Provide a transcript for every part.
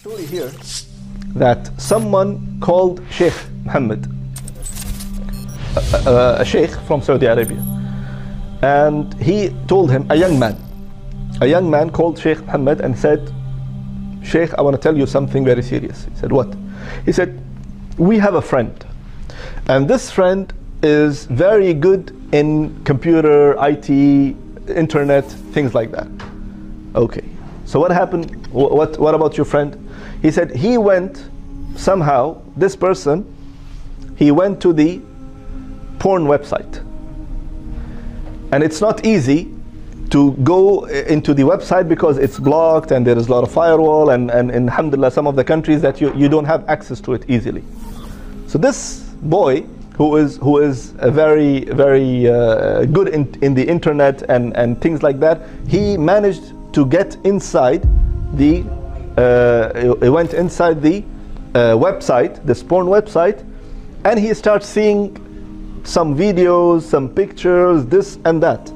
story here that someone called Sheikh Muhammad, a, uh, a, uh, a sheikh from Saudi Arabia, and he told him, a young man, a young man called Sheikh Muhammad and said, Sheikh, I want to tell you something very serious. He said, What? He said, We have a friend, and this friend is very good in computer, IT, internet, things like that. Okay. So what happened? What, what about your friend? He said he went somehow, this person, he went to the porn website. And it's not easy to go into the website because it's blocked and there is a lot of firewall and, and in alhamdulillah some of the countries that you, you don't have access to it easily. So this boy who is who is a very very uh, good in, in the internet and, and things like that, he managed to get inside the he went inside the uh, website, this porn website, and he starts seeing some videos, some pictures, this and that.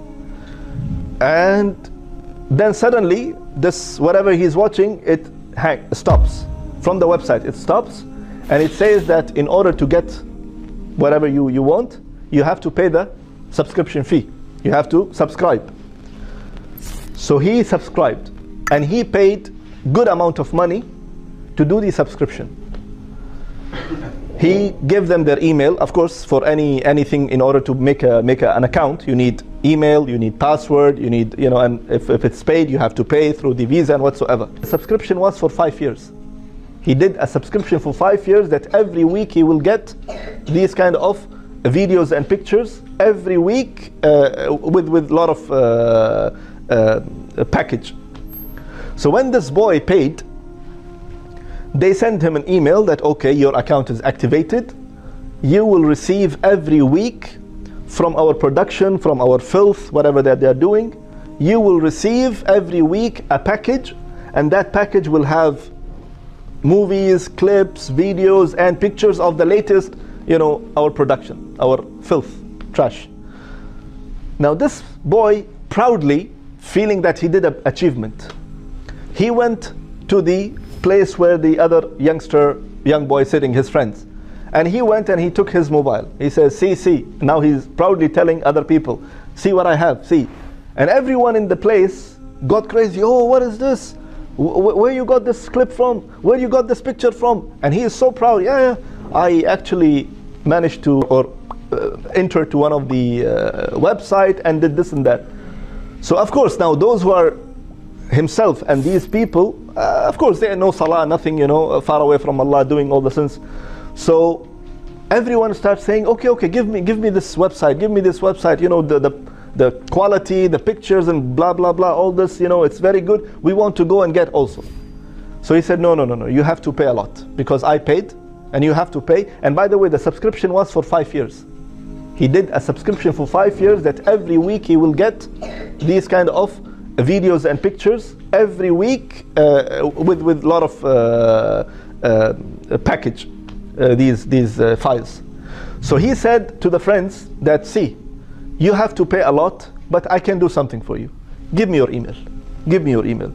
And then suddenly, this whatever he's watching, it hang, stops from the website. It stops, and it says that in order to get whatever you, you want, you have to pay the subscription fee. You have to subscribe. So he subscribed, and he paid good amount of money to do the subscription. He gave them their email. Of course, for any anything in order to make a make a, an account, you need email, you need password, you need you know, and if, if it's paid, you have to pay through the Visa and whatsoever. The subscription was for five years. He did a subscription for five years that every week he will get these kind of videos and pictures every week uh, with with lot of uh, uh, package. So when this boy paid, they sent him an email that okay your account is activated. You will receive every week from our production from our filth whatever that they are doing you will receive every week a package and that package will have movies clips videos and pictures of the latest you know our production our filth trash. Now this boy proudly feeling that he did an achievement he went to the place where the other youngster, young boy sitting, his friends. And he went and he took his mobile. He says, see, see. Now he's proudly telling other people, see what I have, see. And everyone in the place got crazy. Oh, what is this? Wh- wh- Where you got this clip from? Where you got this picture from? And he is so proud. Yeah, yeah. I actually managed to or uh, enter to one of the uh, website and did this and that. So of course now those who are himself and these people, uh, of course, they know salah, nothing, you know, uh, far away from Allah, doing all the sins. So everyone starts saying, okay, okay, give me, give me this website, give me this website, you know, the, the, the quality, the pictures, and blah, blah, blah, all this, you know, it's very good. We want to go and get also. So he said, no, no, no, no, you have to pay a lot because I paid and you have to pay. And by the way, the subscription was for five years. He did a subscription for five years that every week he will get these kind of videos and pictures every week uh, with with a lot of uh, uh, package uh, these these uh, files. So he said to the friends that see, you have to pay a lot, but I can do something for you. Give me your email. Give me your email.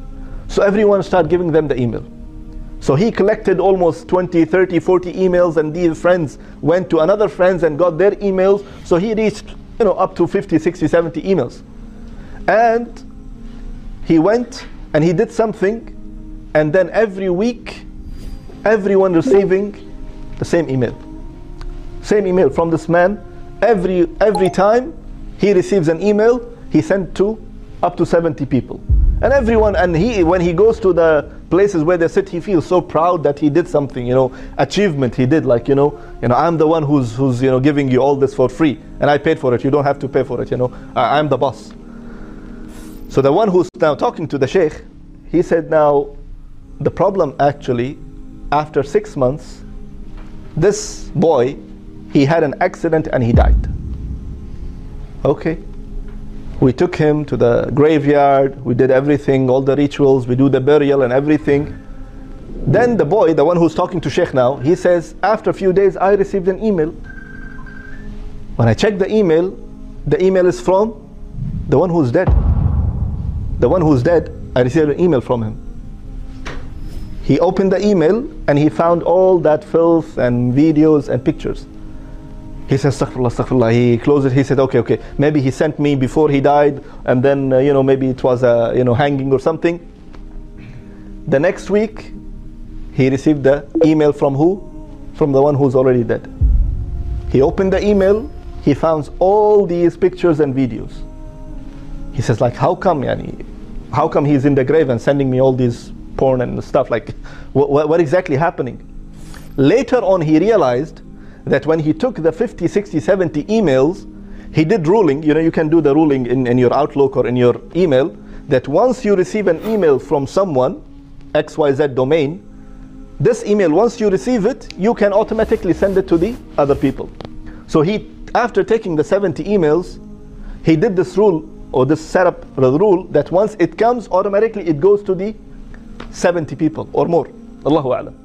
So everyone started giving them the email. So he collected almost 20, 30, 40 emails, and these friends went to another friends and got their emails. So he reached, you know, up to 50, 60, 70 emails. And he went and he did something, and then every week, everyone receiving the same email. Same email from this man. Every every time he receives an email, he sent to up to 70 people. And everyone, and he, when he goes to the places where they sit, he feels so proud that he did something, you know, achievement he did. Like, you know, you know, I'm the one who's, who's, you know, giving you all this for free, and I paid for it. You don't have to pay for it, you know. I, I'm the boss. So the one who's now talking to the sheikh, he said, now, the problem actually, after six months, this boy, he had an accident and he died. Okay. We took him to the graveyard, we did everything, all the rituals, we do the burial and everything. Then the boy, the one who's talking to Sheikh now, he says, after a few days, I received an email. When I checked the email, the email is from the one who's dead. The one who's dead, I received an email from him. He opened the email and he found all that filth and videos and pictures. He says, astaghfirullah, astaghfirullah. He closed it. He said, okay, okay. Maybe he sent me before he died and then, uh, you know, maybe it was a, you know, hanging or something. The next week, he received the email from who? From the one who's already dead. He opened the email. He found all these pictures and videos. He says, like, how come, yani, how come he's in the grave and sending me all these porn and stuff? Like, what, what exactly happening? Later on, he realized that when he took the 50, 60, 70 emails, he did ruling. You know, you can do the ruling in, in your Outlook or in your email that once you receive an email from someone, XYZ domain, this email, once you receive it, you can automatically send it to the other people. So he, after taking the 70 emails, he did this rule or this setup the rule that once it comes, automatically it goes to the 70 people or more. Allahu A'lam.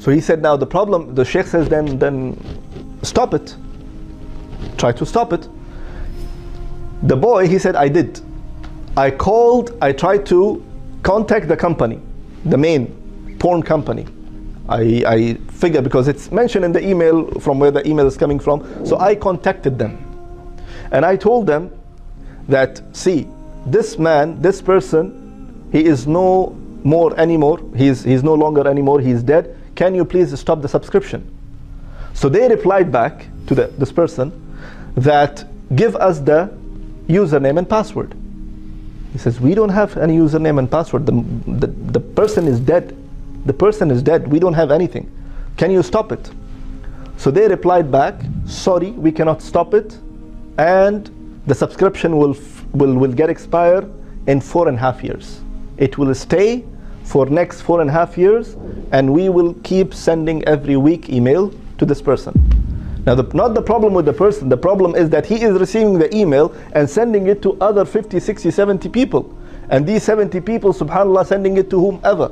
So he said, now the problem, the Sheikh says, then, then stop it. Try to stop it. The boy, he said, I did. I called, I tried to contact the company, the main porn company. I, I figure because it's mentioned in the email from where the email is coming from. So I contacted them. And I told them that, see, this man, this person, he is no more anymore. He's, he's no longer anymore. He's dead. Can you please stop the subscription? So they replied back to the, this person that give us the username and password. He says, We don't have any username and password. The, the, the person is dead. The person is dead. We don't have anything. Can you stop it? So they replied back, Sorry, we cannot stop it. And the subscription will, will, will get expired in four and a half years. It will stay for next four and a half years and we will keep sending every week email to this person. Now, the, not the problem with the person, the problem is that he is receiving the email and sending it to other 50, 60, 70 people. And these 70 people, subhanAllah, sending it to whomever.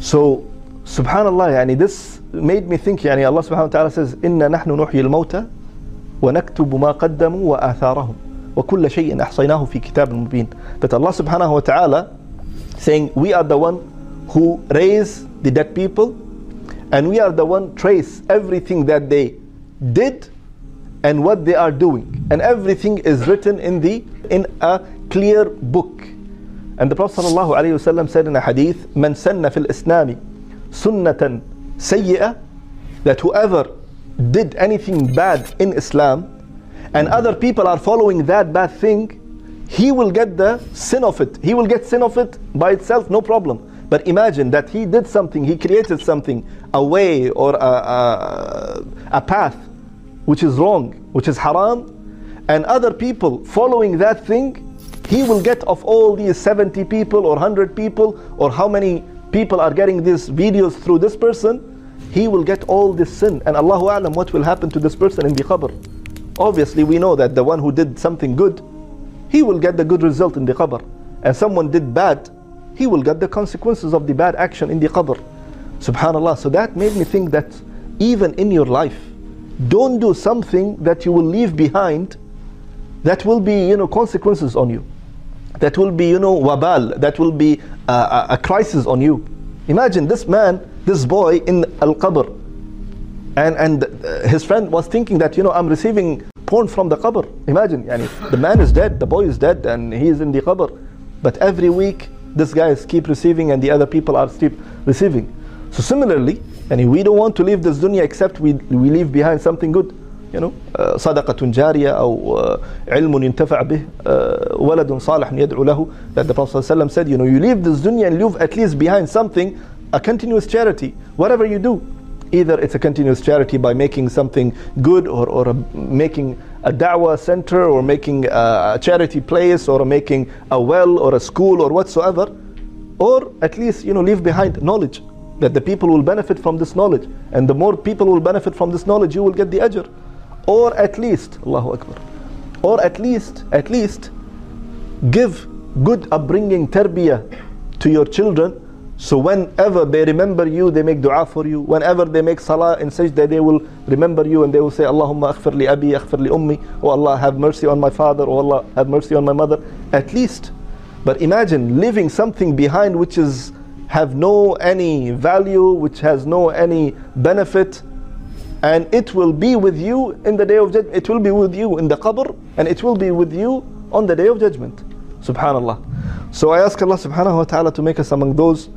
So, subhanAllah, yani this made me think, yani Allah subhanahu wa ta'ala says, إِنَّا نَحْنُ نُحْيِي الْمَوْتَى ونكتب ما قدموا وآثارهم وكل شيء أحصيناه في كتاب مبين that Allah subhanahu wa ta'ala saying we are the one who raise the dead people and we are the one trace everything that they did and what they are doing and everything is written in the in a clear book and the Prophet sallallahu alaihi wasallam said in a hadith من سن في الإسلام سنة سيئة that whoever did anything bad in Islam and other people are following that bad thing, he will get the sin of it. He will get sin of it by itself, no problem. But imagine that he did something, he created something, a way or a, a, a path which is wrong, which is haram, and other people following that thing, he will get of all these 70 people or 100 people or how many people are getting these videos through this person, he will get all this sin. And Allahu Alam, what will happen to this person in the qabr? Obviously, we know that the one who did something good, he will get the good result in the qabr. And someone did bad, he will get the consequences of the bad action in the qabr. Subhanallah. So that made me think that even in your life, don't do something that you will leave behind that will be, you know, consequences on you. That will be, you know, wabal, that will be a, a crisis on you. Imagine this man this boy in Al-Qabr. And, and uh, his friend was thinking that, you know, I'm receiving porn from the qabr. Imagine, yani, the man is dead, the boy is dead, and he's in the qabr. But every week, this guy is keep receiving and the other people are keep receiving. So similarly, yani, we don't want to leave this dunya except we, we leave behind something good. You know, صدقة جارية أو علم ينتفع به ولد صالح يدعو له that the Prophet ﷺ said, you know, you leave this dunya and leave at least behind something a continuous charity, whatever you do. Either it's a continuous charity by making something good or, or a, making a da'wah center or making a, charity place or making a well or a school or whatsoever. Or at least, you know, leave behind knowledge that the people will benefit from this knowledge. And the more people will benefit from this knowledge, you will get the ajr. Or at least, Allahu Akbar, or at least, at least give good upbringing, tarbiyah to your children so whenever they remember you, they make dua for you. Whenever they make salah in sajda, they will remember you and they will say, Allahumma aghfir li abi, aghfir li ummi. Oh Allah, have mercy on my father. Oh Allah, have mercy on my mother. At least. But imagine leaving something behind which is have no any value, which has no any benefit, and it will be with you in the day of judgment. It will be with you in the qabr, and it will be with you on the day of judgment. Subhanallah. So I ask Allah subhanahu wa ta'ala to make us among those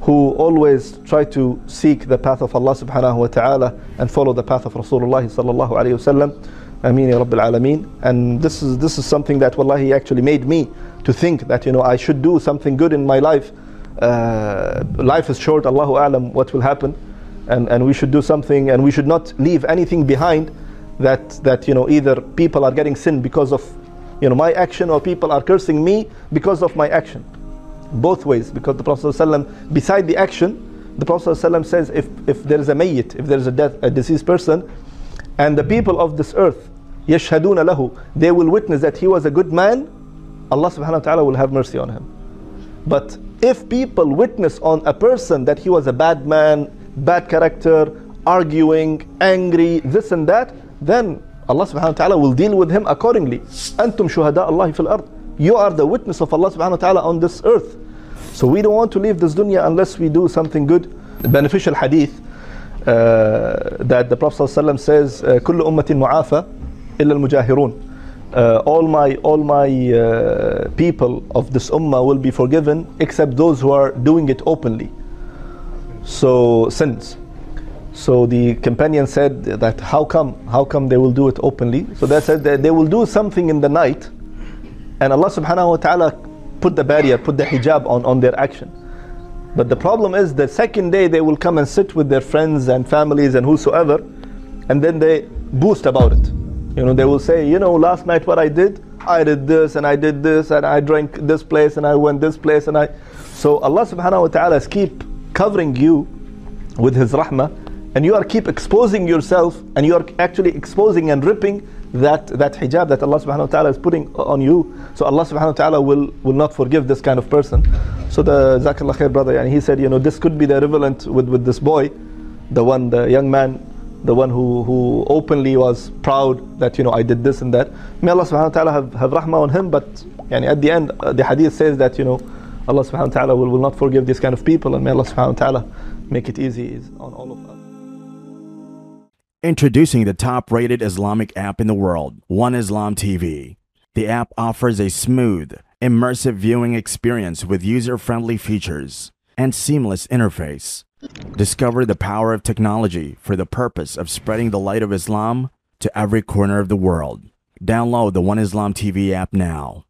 who always try to seek the path of Allah subhanahu wa ta'ala and follow the path of Rasulullah sallallahu alayhi wasallam. Ameen ya Rabbil Alameen. And this is this is something that wallahi actually made me to think that you know I should do something good in my life. Uh, life is short, Allahu Alam what will happen. And and we should do something and we should not leave anything behind that that you know either people are getting sin because of you know my action or people are cursing me because of my action both ways because the Prophet ﷺ, beside the action, the Prophet ﷺ says if, if there is a mayyit, if there is a, death, a deceased person, and the people of this earth, yashhaduna lahu, they will witness that he was a good man, Allah subhanahu wa ta'ala will have mercy on him. But if people witness on a person that he was a bad man, bad character, arguing, angry, this and that, then Allah subhanahu wa ta'ala will deal with him accordingly. Antum shuhada Allah fil ard. You are the witness of Allah subhanahu wa ta'ala on this earth. So we don't want to leave this dunya unless we do something good. beneficial hadith uh, that the Prophet ﷺ says, كل أمة معافى إلا المجاهرون. Uh, all my all my uh, people of this ummah will be forgiven except those who are doing it openly. So sins. So the companion said that how come how come they will do it openly? So they said that they will do something in the night and Allah subhanahu wa ta'ala put the barrier, put the hijab on, on their action. But the problem is the second day they will come and sit with their friends and families and whosoever, and then they boast about it. You know, they will say, you know, last night what I did, I did this and I did this and I drank this place and I went this place and I. So Allah subhanahu wa ta'ala keep covering you with His rahmah and you are keep exposing yourself and you are actually exposing and ripping that, that hijab that Allah subhanahu wa ta'ala is putting on you. So Allah subhanahu wa ta'ala will, will not forgive this kind of person. So the Zakallah khair brother, and he said, you know, this could be the equivalent with, with this boy, the one, the young man, the one who, who openly was proud that, you know, I did this and that. May Allah subhanahu wa ta'ala have, have rahmah on him, but yani, at the end, uh, the hadith says that, you know, Allah subhanahu wa ta'ala will, will not forgive these kind of people, and may Allah subhanahu wa ta'ala make it easy on all of us. Introducing the top rated Islamic app in the world, One Islam TV. The app offers a smooth, immersive viewing experience with user friendly features and seamless interface. Discover the power of technology for the purpose of spreading the light of Islam to every corner of the world. Download the One Islam TV app now.